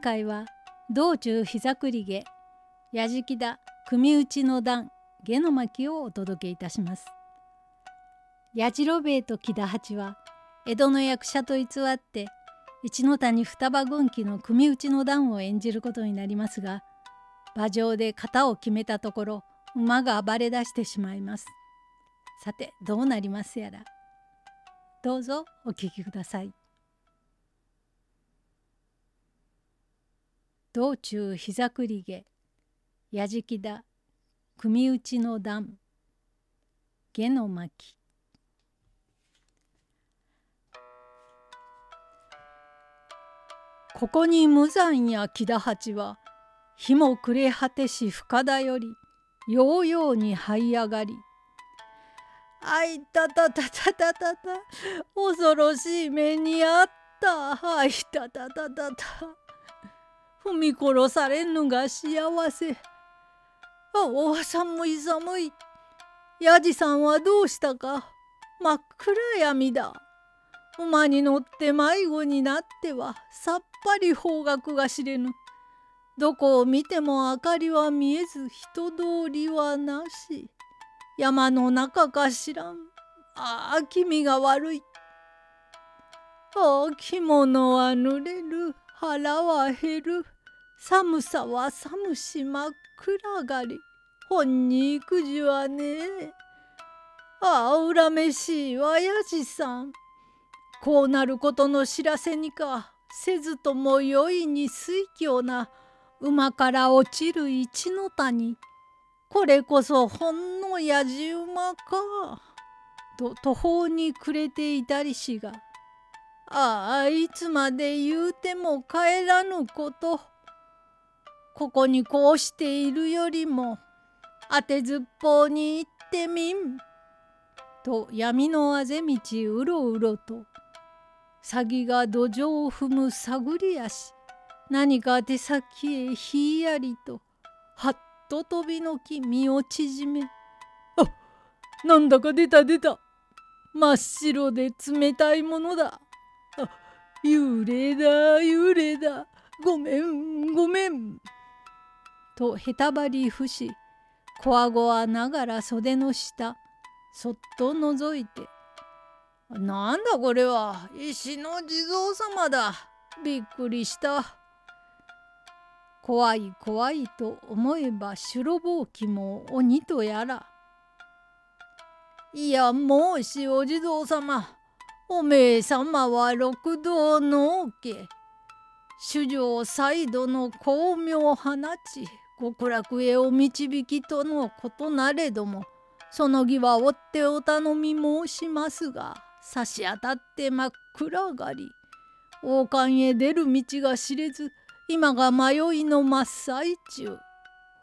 今回は道中膝栗毛やじきだ組打ちの段下の巻をお届けいたします。矢次兵衛と木田八は江戸の役者と偽って一ノ谷双葉軍記の組打ちの段を演じることになりますが馬上で型を決めたところ馬が暴れ出してしまいます。さてどうなりますやら。どうぞお聞きください。道中膝栗毛やじきだ組打ちの段下の巻ここに無残や木田八は日も暮れ果てし深田よりようように這い上がり「あいたたたたたたた恐ろしい目にあった。あいたたたたた」踏み殺されんのが幸せ。あお寒い寒い。やじさんはどうしたか真っ暗闇だ。馬に乗って迷子になってはさっぱり方角が知れぬ。どこを見ても明かりは見えず人通りはなし。山の中か知らん。ああ気味が悪い。ああ着物は濡れる。腹は減る。寒さは寒し真っ暗がり。本に行くじはねえ。ああ、恨めしいわやじさん。こうなることの知らせにか、せずともよいに水郷な馬から落ちる一の谷。これこそほんのやじ馬か。と途方に暮れていたりしが。ああいつまで言うても帰らぬこと。ここにこうしているよりも当てずっぽうに行ってみん」と闇のあぜ道うろうろと。詐欺が土壌を踏む探り足。何か手先へひいやりと。はっと飛びのき身を縮め「あなんだか出た出た。真っ白で冷たいものだ。幽霊だ幽霊だ。ごめんごめん」とへたばり伏しこわごわながら袖の下そっと覗いて「なんだこれは石の地蔵様だ。びっくりした」怖い怖いと思えば白ぼうきも鬼とやら。いやもうしお地蔵様。おめえ様は六道の王家。主上再度の光明を放ち極楽へお導きとのことなれどもその儀は追ってお頼み申しますが差し当たって真っ暗がり。王冠へ出る道が知れず今が迷いの真っ最中。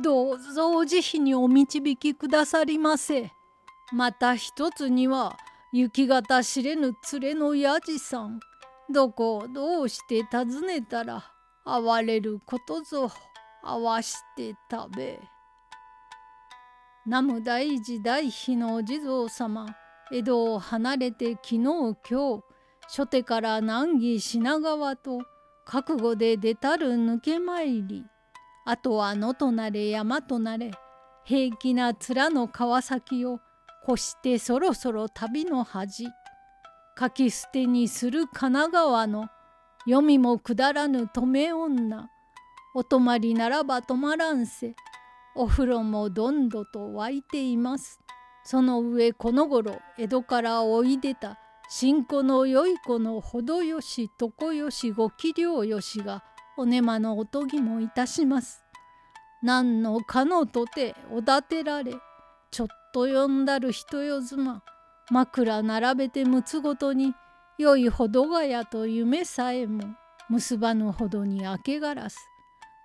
どうぞお慈悲にお導きくださりませ。また一つには雪形知れぬ連れのやじさん。どこをどうして訪ねたら哀れることぞ。合わして食べ。南無大事大悲のお地蔵様。江戸を離れて昨日今日。初手から南紀品川と覚悟で出たる抜け参り。あとは野となれ山となれ。平気な面の川崎を越してそろそろ旅の恥書き捨てにする神奈川の。読みもくだらぬ止め女。お泊まりならば止まらんせ。お風呂もどんどと湧いています。その上この頃江戸からおいでた。新子の良い子の程よし床よしご器量よしがおねまのおとぎもいたします。何のかのとておだてられ。ちょっと呼んだる人よ妻枕並べてむつごとに良いほどがやと夢さえも結ばぬほどに明けがらす。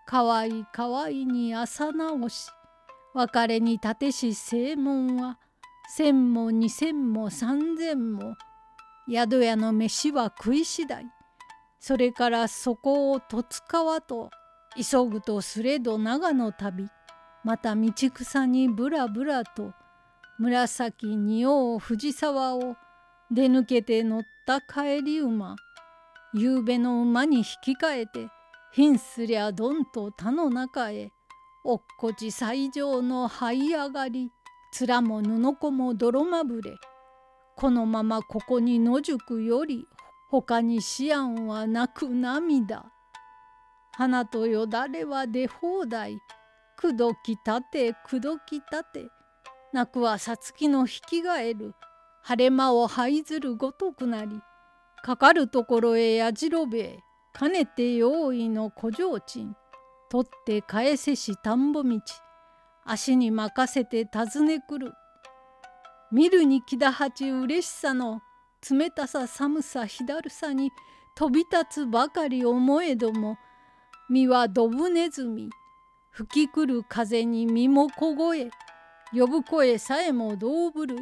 かわいかわいに朝直し別れに立てし正門は千も二千も三千も宿屋の飯は食い次第それからそこを十津川と急ぐとすれど長の旅。また道草にぶらぶらと紫仁王藤沢を出抜けて乗った帰り馬夕べの馬に引き換えて貧すりゃどんと田の中へ落っこち最上の這い上がり面も布子も泥まぶれ。このままここに野宿より他に思案はなく涙。花とよだれは出放題。くどきたてくどきたて。泣くはさつきの引き返る。晴れ間を這ずるごとくなりかかるところへやじろべえかねて用意の古城賃取って返せし田んぼ道足に任せて訪ねくる。見るに木田八うれしさの冷たさ寒さひだるさに飛び立つばかり思えども身はドブネズミ吹きくる風に身も凍え呼ぶ声さえも動部類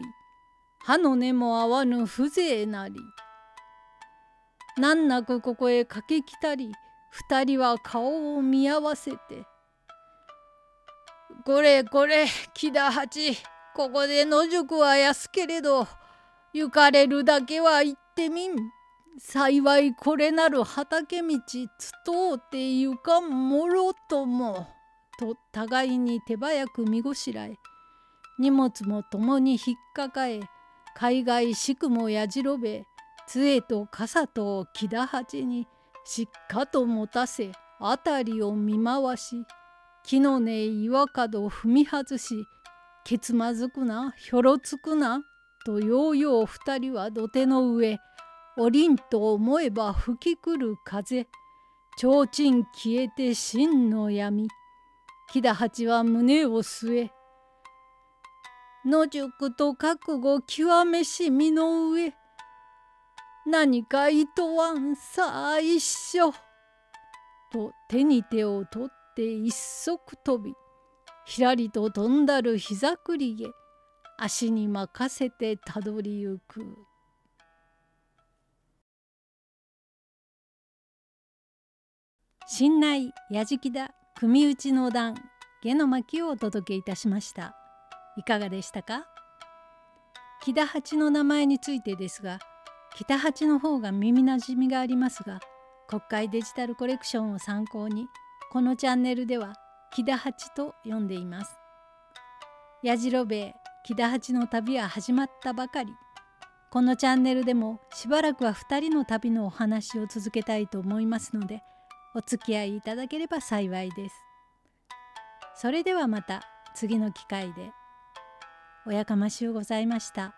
歯の根も合わぬ風情なり。難なくここへ駆け来たり二人は顔を見合わせて「これこれ木田八ここで野宿は安けれど行かれるだけは行ってみん。幸いこれなる畑道つとうてゆかんもろとも」と互いに手早く見ごしらえ。荷物も共に引っかかえ海外しくもやじろべ杖と傘と木田八にしっかと持たせ辺りを見回し木の根岩角踏み外しけつまずくなひょろつくなとようよう二人は土手の上おりんと思えば吹きくる風提灯消えて真の闇。木田八は胸を据え野宿と覚悟極めし身の上。何かいとわんさあ一緒。と手に手を取って一足飛びひらりと飛んだる膝くりげ足に任せてたどりゆく。新内やじきだ組打ちの段下の巻をお届けいたしました。いかがでしたか？木田八の名前についてですが北八の方が耳なじみがありますが国会デジタルコレクションを参考にこのチャンネルでは木田八と呼んでいますやじろべえ木田八の旅は始まったばかりこのチャンネルでもしばらくは2人の旅のお話を続けたいと思いますのでお付き合いいただければ幸いです。それではまた次の機会で。おやかましゅうございました。